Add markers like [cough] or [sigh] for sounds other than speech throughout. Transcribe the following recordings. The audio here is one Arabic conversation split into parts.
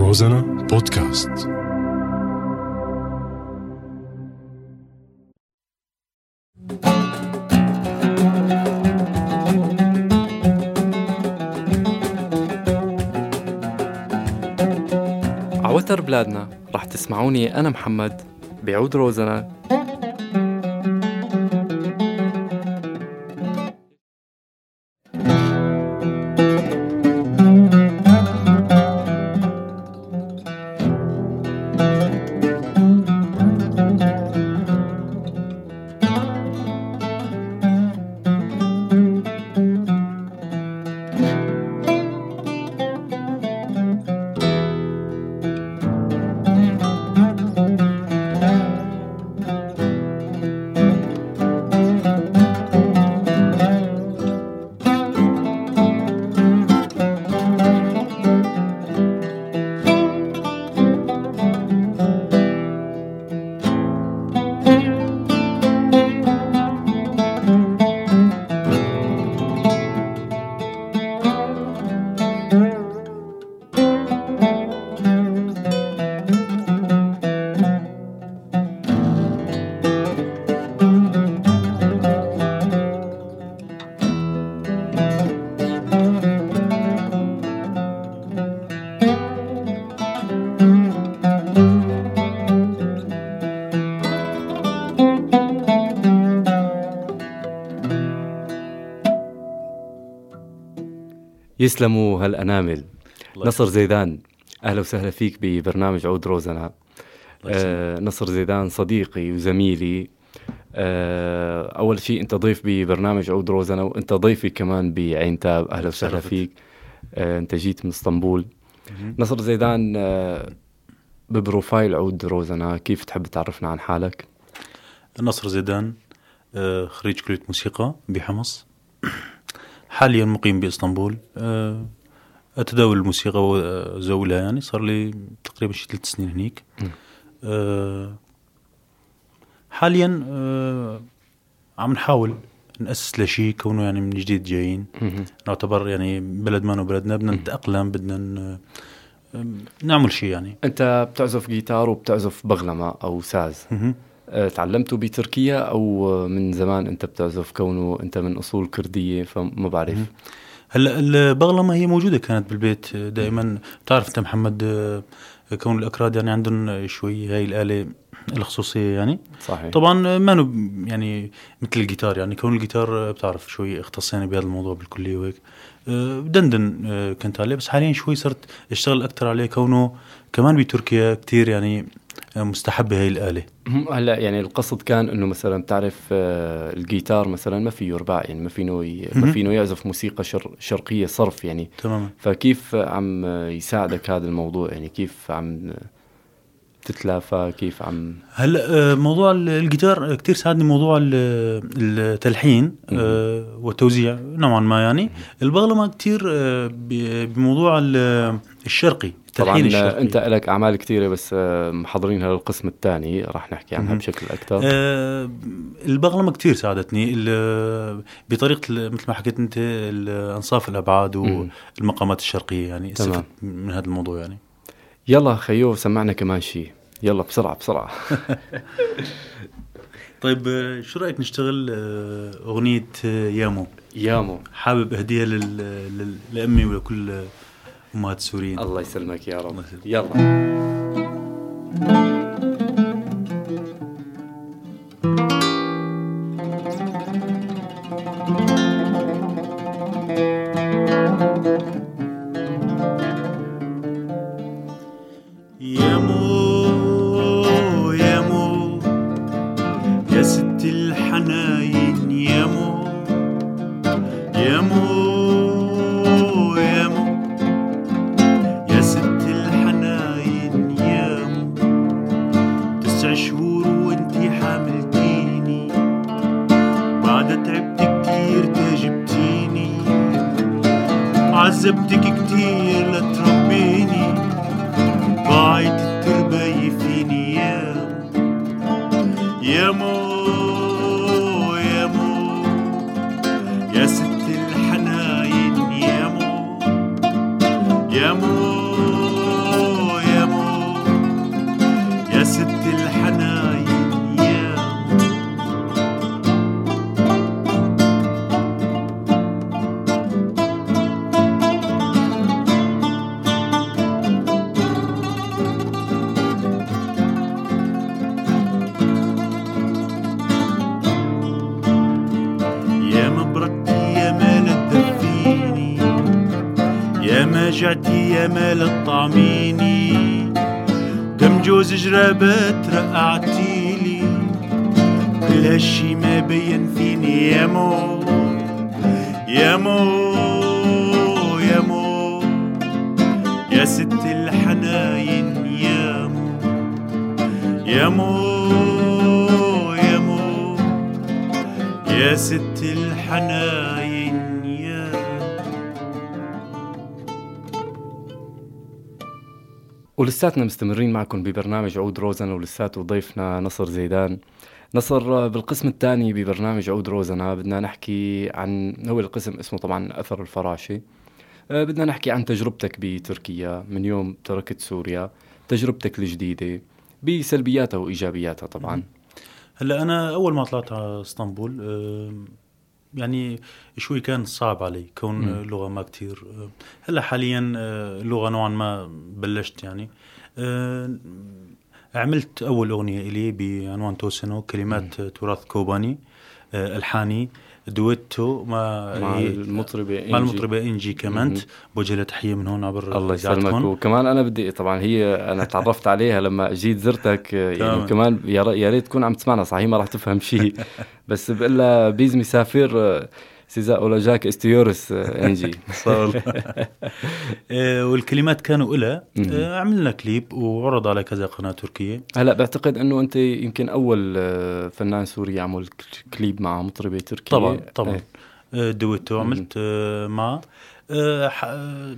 روزانا بودكاست عوتر بلادنا رح تسمعوني أنا محمد بعود روزنا. يسلموا هالأنامل. نصر زيدان أهلا وسهلا فيك ببرنامج عود روزنا. آه نصر زيدان صديقي وزميلي. آه أول شيء أنت ضيف ببرنامج عود روزنا وأنت ضيفي كمان بعين تاب. أهلا وسهلا. فيك. آه أنت جيت من إسطنبول. نصر زيدان آه ببروفايل عود روزنا كيف تحب تعرفنا عن حالك؟ نصر زيدان آه، خريج كلية موسيقى بحمص. حاليا مقيم بإسطنبول. آه، أتداول الموسيقى وزولها يعني. صار لي تقريبا شي ثلاث سنين هنيك. آه، حاليا آه، عم نحاول نأسس لشيء كونه يعني من جديد جايين. نعتبر يعني بلد ما بلدنا بدنا نتأقلم بدنا نعمل شيء يعني. أنت بتعزف جيتار وبتعزف بغلمة أو ساز. تعلمته بتركيا أو آه، من زمان أنت بتعزف كونه أنت من أصول كردية فما بعرف. هلأ البغلمة هي موجودة كانت بالبيت دائما. بتعرف أنت محمد آه، كون الأكراد يعني عندهم شوي هاي الآلة الخصوصية يعني؟ صحيح. طبعا ما نو يعني مثل الجيتار يعني كون الجيتار بتعرف شوي اختص يعني بهذا الموضوع بالكلية وهيك. آه، دندن آه، كنت عليه بس حاليا شوي صرت أشتغل أكثر عليه كونه كمان بتركيا كتير يعني آه، مستحبه هاي الآلة. هلا يعني القصد كان إنه مثلا بتعرف آه، الجيتار مثلا ما فيه رباع يعني ما فينه ي... ما. فينه يعزف موسيقى شر... شرقية صرف يعني. تماما. فكيف عم يساعدك هذا الموضوع؟ يعني كيف عم تتلافى؟ كيف عم هلأ آه، موضوع ال- الجيتار كتير ساعدني موضوع ال- التلحين آه، والتوزيع نوعا ما يعني. البغلمة كتير آه، ب- بموضوع ال- الشرقي. طبعا التلحين آه، الشرقي انت لك اعمال كثيرة بس آه، محضرينها للقسم الثاني راح نحكي عنها. بشكل أكثر. آه، البغلمه كتير ساعدتني. ال- بطريقة مثل ما حكيت انت انصاف الأبعاد. والمقامات الشرقية يعني. استفدت من هذا الموضوع يعني. يلا خيو سمعنا كمان شيء. يلا بسرعة بسرعة. [laughs] طيب آه، شو رأيك نشتغل آه، أغنية آه، يامو؟ يامو. حابب اهديها لأمي ولكل امهات السوريين الله يسلمك يا رب. يلا. وانتي حاملتيني. بعد تعبت كتير تجبتيني. عذبتك كتير ما جعتي يا مال الطعميني. كم جوز جرابات رقعتيلي. كل هالشي ما بين فيني يا مو. يا مو يا مو. يا ست الحناين يا مو. يا مو يا مو. يا ست الحناين ولساتنا مستمرين معكم ببرنامج عود روزنا ولساته ضيفنا نصر زيدان. نصر بالقسم الثاني ببرنامج عود روزنا بدنا نحكي عن هو القسم اسمه طبعا أثر الفراشة آه، بدنا نحكي عن تجربتك بتركيا من يوم تركت سوريا تجربتك الجديدة بسلبياتها وإيجابياتها طبعا. هلأ أنا أول ما طلعت على إسطنبول آه، يعني شوي كان صعب علي كون اللغة ما كتير آه، هلا حاليا اللغة نوعا ما بلشت يعني. عملت أول أغنية إلي بعنوان توسنو كلمات تراث كوباني. آه، الحاني دويتو مع مع المطربة إنجي. مع المطربة إنجي كمنت. بوجه لها تحية من هون عبر الله يسلمك. وكمان أنا بدي طبعا هي أنا تعرفت عليها لما جيت زرتك [laughs] يعني كمان يا ريت تكون عم تسمعنا صحيح ما راح تفهم شيء. [laughs] بس بقول لها بيز مسافر سيزا اولاجاك إستيورس آه، إنجي. [laughs] [laughs] آه، والكلمات كانوا إلها آه، عملنا كليب وعرض على كذا قناة تركية. هلا بعتقد إنه أنت يمكن أول فنان سوري يعمل كليب مع مطربة تركية. طبعا طبعا. إيه. دويتو عملت معه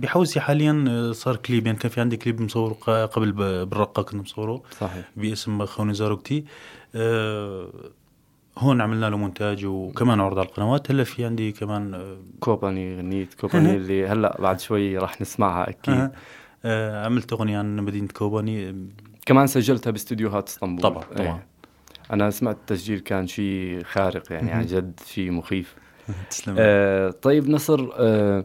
بحوزي حاليا صار كليب. يعني كان في عندي كليب مصور قبل بالرقه كنت مصوره صحيح. باسم خوني زاروكتي. هون عملنا له مونتاج وكمان عرض على القنوات. هلا في عندي كمان آه، كوباني غنية كوباني اللي هلأ بعد شوي راح نسمعها أكيد. آه عملت أغنية عن مدينة كوباني. كمان سجلتها باستديوهات اسطنبول. طبعا طبعا. إيه. أنا سمعت التسجيل كان شيء خارق يعني عن جد شيء مخيف. [laughs] تسلم. آه طيب نصر آه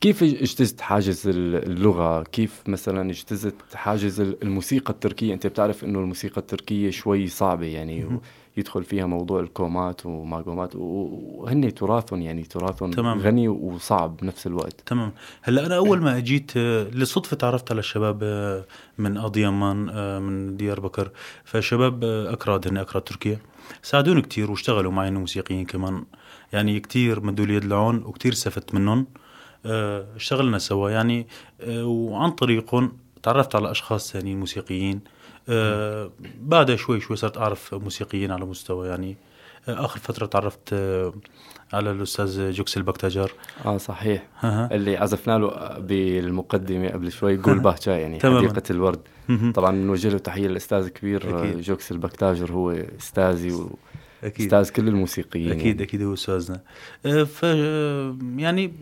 كيف اجتزت حاجز اللغة؟ كيف مثلا اجتزت حاجز الموسيقى التركية؟ أنت بتعرف إنه الموسيقى التركية شوي صعبة يعني يدخل فيها موضوع الكومات وماجومات وهن تراثهم يعني تراث. غني وصعب بنفس الوقت. تمام. هلأ أنا أول ما أجيت آه، للصدفه تعرفت على الشباب آه، من أضيمان آه، من ديار بكر. فشباب أكراد هن أكراد تركيا ساعدوني كتير واشتغلوا معي موسيقيين كمان. يعني كتير مدوا لي العون وكتير استفدت منهم. اشتغلنا سوا. يعني وعن طريقهم تعرفت على أشخاص ثانيين موسيقيين. آه بعدها شوي شوي صرت أعرف موسيقيين على مستوى يعني آه آخر فترة تعرفت آه على الأستاذ جوكسل بكتاجر آه صحيح. اللي عزفنا له بالمقدمة قبل شوي Gül Bahçe يعني حديقة الورد. طبعا نوجه له تحية للأستاذ الكبير أكيد. جوكسل بكتاجر هو أستاذي و أكيد. أستاذ كل الموسيقيين أكيد يعني. أكيد هو أستاذنا. ف يعني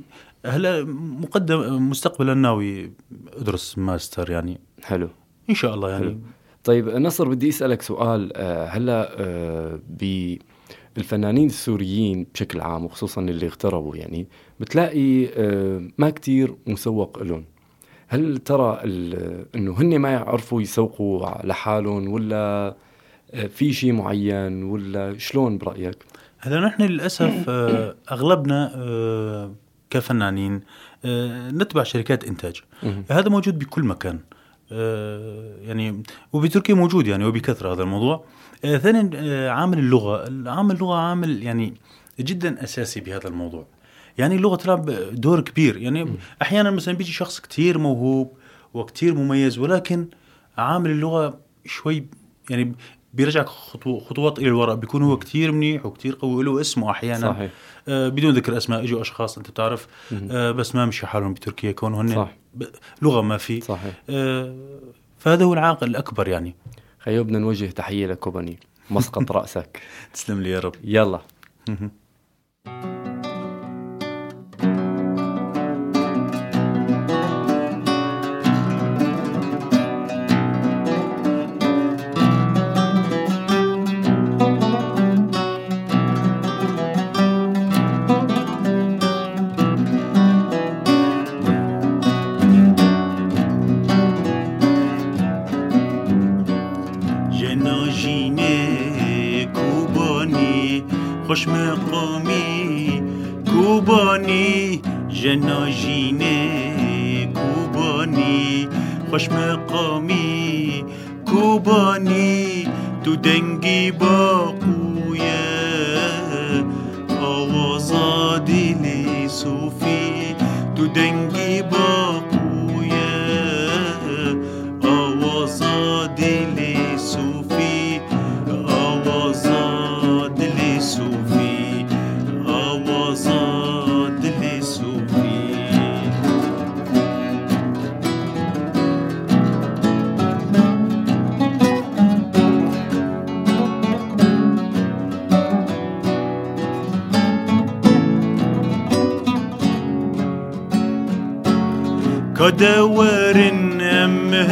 هلا مقدم مستقبلا ناوي أدرس ماستر يعني. حلو. إن شاء الله يعني. حلو. طيب نصر بدي أسألك سؤال. آه، هلأ آه، بالفنانين السوريين بشكل عام وخصوصا اللي اغتربوا يعني بتلاقي آه، ما كتير مسوق لهم. هل ترى إنه هن ما يعرفوا يسوقوا لحالهم ولا في شيء معين ولا شلون برأيك؟ هلأ نحن للأسف أغلبنا كفنانين نتبع شركات إنتاج. هذا موجود بكل مكان. يعني وبتركيا موجود يعني وبكثرة هذا الموضوع. آه، ثانيا آه، عامل اللغة. عامل اللغة عامل يعني جدا أساسي بهذا الموضوع. يعني اللغة تلعب دور كبير. يعني أحيانا مثلا بيجي شخص كثير موهوب وكثير مميز ولكن عامل اللغة شوي يعني بيرجعك خطو خطوات إلى الوراء. بيكون هو كثير منيح وكثير قوي له اسمه أحيانا. صحيح. آه بدون ذكر أسماء إجوا أشخاص أنت بتعرف. آه بس ما مشي حالهم بتركيا كونه هن. صح. لغة ما في. صحيح. آه فهذا هو العاقل الأكبر يعني. خيو بدنا نوجه تحية لكوباني. مسقط [laughs] رأسك. تسلم لي يا رب. يلا. [laughs] خوش مقامی کوبانی جناجینه کوبانی. خوش مقامی کوبانی تو دنگی با قویه آوازا دیلی صوفی. تو دنگی با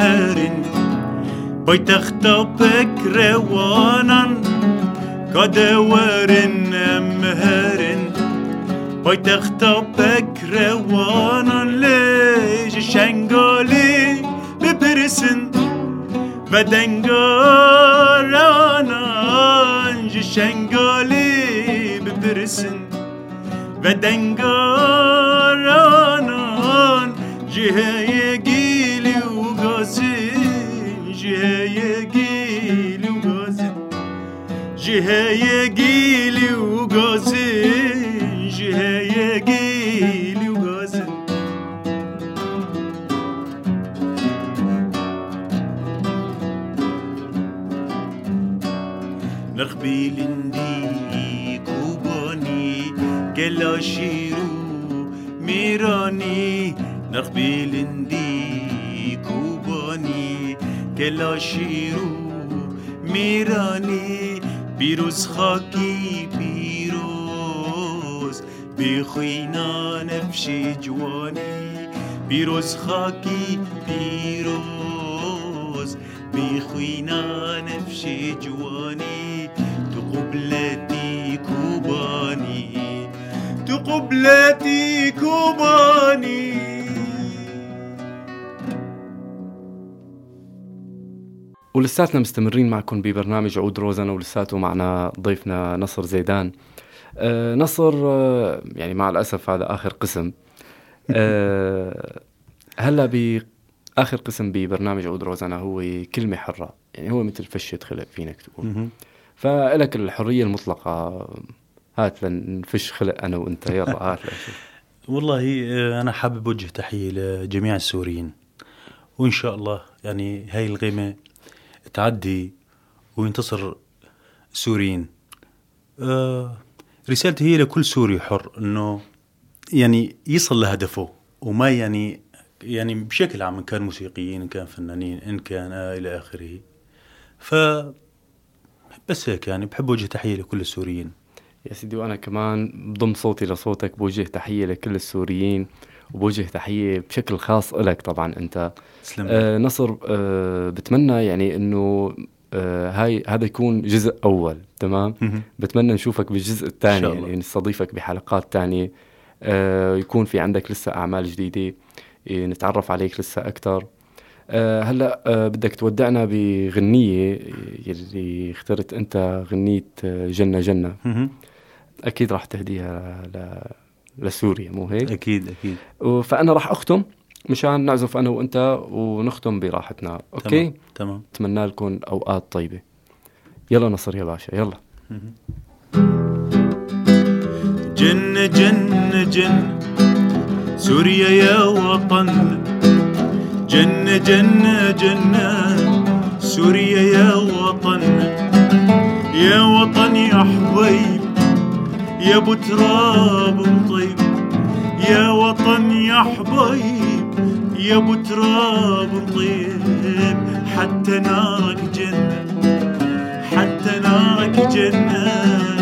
أمهر بيتخطبك روانا كدور أمهر بيتخطبك روانا ليش شنقالي ببرسن بدنگارانا شنگالی ببرسن بدنگارانان جهه گیلی گازین جهه گیلی و گازین جهه گیلی و گازین جهه گیلی و گازین کوبانی گلاشیرو میرانی پیروز خاکی پیروز بخوینا نفشی جوانی پیروز خاکی پیروز بخوینا نفشي جواني تقبلتي كوباني تقبلتي كوباني ولساتنا مستمرين معكم ببرنامج عود روزنا ولساته معنا ضيفنا نصر زيدان. آه نصر آه يعني مع الأسف هذا آخر قسم. آه [laughs] هلا بآخر قسم ببرنامج عود روزنا هو كلمة حرة يعني هو مثل فشة خلق فينك تقول. فلك الحرية المطلقة هات لنفش خلق أنا وأنت. يلا [laughs] هات والله آه، أنا حابب أوجه تحية لجميع السوريين. وإن شاء الله يعني هاي الغيمة تعدي وينتصر السوريين آه، رسالتي هي لكل سوري حر إنه يعني يصل لهدفه وما يعني يعني بشكل عام إن كان موسيقيين إن كان فنانين إن كان آه إلى آخره. ف بس هيك يعني بحب اوجه تحية لكل السوريين. يا سيدي وأنا كمان بضم صوتي لصوتك بوجه تحية لكل السوريين. وبوجه تحية بشكل خاص إلك طبعا أنت تسلم آه نصر آه بتمنى يعني إنه آه هاي هذا يكون جزء أول تمام. بتمنى نشوفك بالجزء الثاني. يعني نستضيفك بحلقات تانية آه يكون في عندك لسه أعمال جديدة إيه، نتعرف عليك لسه أكثر آه هلأ آه بدك تودعنا بغنية يلي اخترت أنت غنية آه، جنة جنة. أكيد راح تهديها ل... لسوريا مو هيك؟ أكيد أكيد. فأنا راح أختم مشان نعزف أنا وأنت ونختم براحتنا أوكي؟ تمام. تمام أتمنى لكم أوقات طيبة. يلا نصر يا باشا يلا. جنة جنة جنة سوريا يا وطن. جنة جنة جنة سوريا يا وطن. يا وطن يا حبيب. يا أبو تراب طيب يا وطن يا حبيب يا أبو تراب طيب حتى نارك جنة حتى نارك جنة.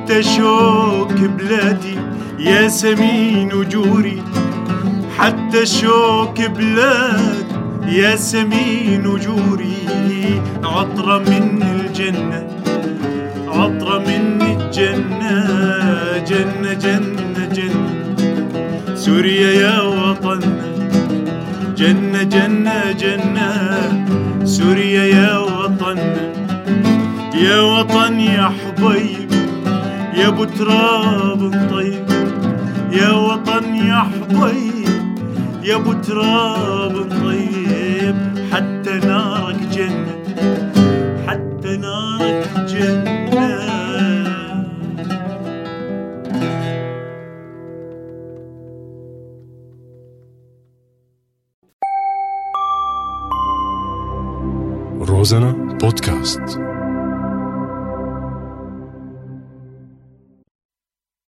حتى شوك بلادي يا سمين وجوري حتى شوك بلاد يا سمين وجوري عطرة من الجنة عطرة من الجنة جنة جنة جنة. سوريا يا وطننا جنة جنة جنة. سوريا يا وطننا يا وطن يا حبيب. يا أبو تراب طيب يا وطن يا حبيب يا أبو تراب طيب حتى نارك جنة حتى نارك جنة. روزانا بودكاست.